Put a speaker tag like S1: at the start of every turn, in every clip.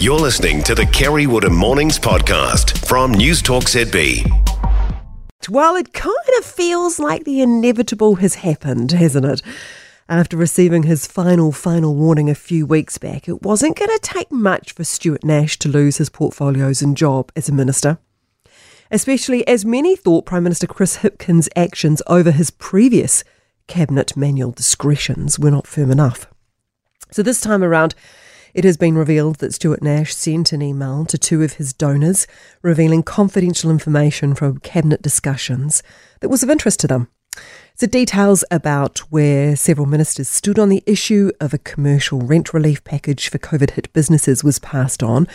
S1: You're listening to the Kerre Woodham Mornings podcast from Newstalk ZB.
S2: Well, it kind of feels like the inevitable has happened, hasn't it? After receiving his final, final warning a few weeks back, it wasn't going to take much for Stuart Nash to lose his portfolios and job as a minister. Especially as many thought Prime Minister Chris Hipkins' actions over his previous cabinet manual discretions were not firm enough. So this time around, it has been revealed that Stuart Nash sent an email to two of his donors revealing confidential information from cabinet discussions that was of interest to them. So, details about where several ministers stood on the issue of a commercial rent relief package for COVID hit businesses was passed on,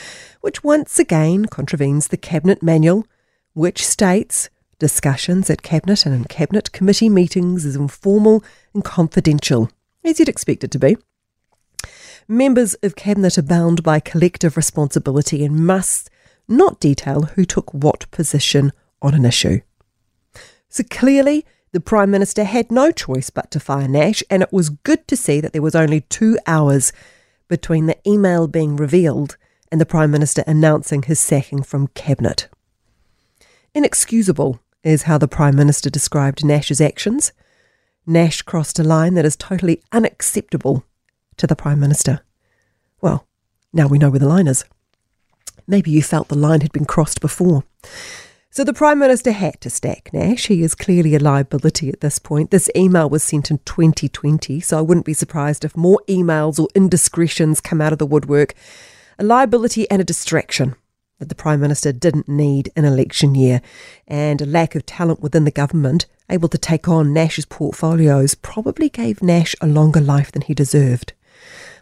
S2: which once again contravenes the Cabinet Manual, which states discussions at Cabinet and in Cabinet committee meetings is informal and confidential, as you'd expect it to be. Members of Cabinet are bound by collective responsibility and must not detail who took what position on an issue. So clearly, the Prime Minister had no choice but to fire Nash, and it was good to see that there was only two hours between the email being revealed and the Prime Minister announcing his sacking from Cabinet. Inexcusable is how the Prime Minister described Nash's actions. Nash crossed a line that is totally unacceptable to the Prime Minister. Well, now we know where the line is. Maybe you felt the line had been crossed before. So the Prime Minister had to stack Nash. He is clearly a liability at this point. This email was sent in 2020, so I wouldn't be surprised if more emails or indiscretions come out of the woodwork. A liability and a distraction that the Prime Minister didn't need in election year, and a lack of talent within the government able to take on Nash's portfolios probably gave Nash a longer life than he deserved.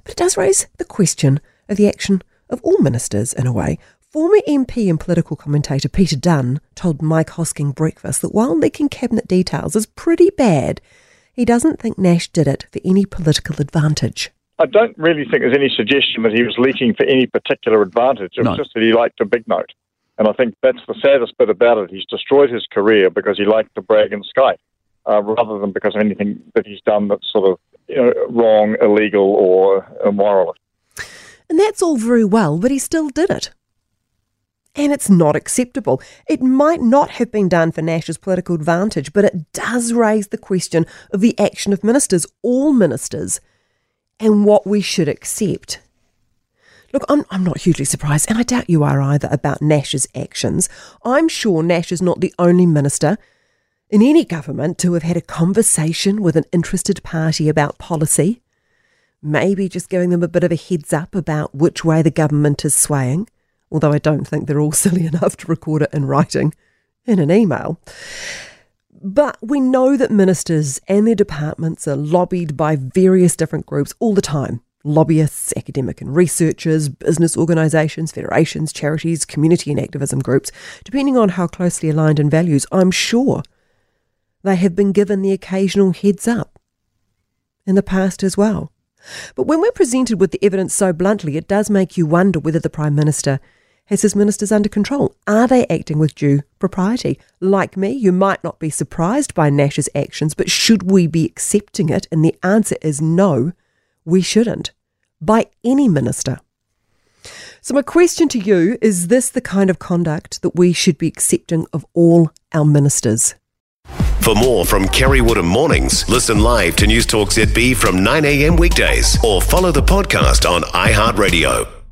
S2: But it does raise the question of the action of all ministers in a way. Former MP and political commentator Peter Dunne told Mike Hosking Breakfast that while leaking cabinet details is pretty bad, he doesn't think Nash did it for any political advantage.
S3: I don't really think there's any suggestion that he was leaking for any particular advantage. It was no. just that he liked a big note. And I think that's the saddest bit about it. He's destroyed his career because he liked to brag in Sky, uh, rather than because of anything that he's done that's sort of you know, wrong, illegal, or immoral.
S2: And that's all very well, but he still did it. And it's not acceptable. It might not have been done for Nash's political advantage, but it does raise the question of the action of ministers, all ministers, and what we should accept. Look, I'm, I'm not hugely surprised, and I doubt you are either, about Nash's actions. I'm sure Nash is not the only minister in any government to have had a conversation with an interested party about policy, maybe just giving them a bit of a heads up about which way the government is swaying, although I don't think they're all silly enough to record it in writing in an email. But we know that ministers and their departments are lobbied by various different groups all the time lobbyists, academic and researchers, business organisations, federations, charities, community and activism groups, depending on how closely aligned in values, I'm sure they have been given the occasional heads up in the past as well. But when we're presented with the evidence so bluntly, it does make you wonder whether the Prime Minister has his ministers under control. Are they acting with due propriety? Like me, you might not be surprised by Nash's actions, but should we be accepting it? And the answer is no, we shouldn't. By any minister. So, my question to you is this the kind of conduct that we should be accepting of all our ministers?
S1: For more from Kerre Woodham Mornings, listen live to Newstalk ZB from 9am weekdays or follow the podcast on iHeartRadio.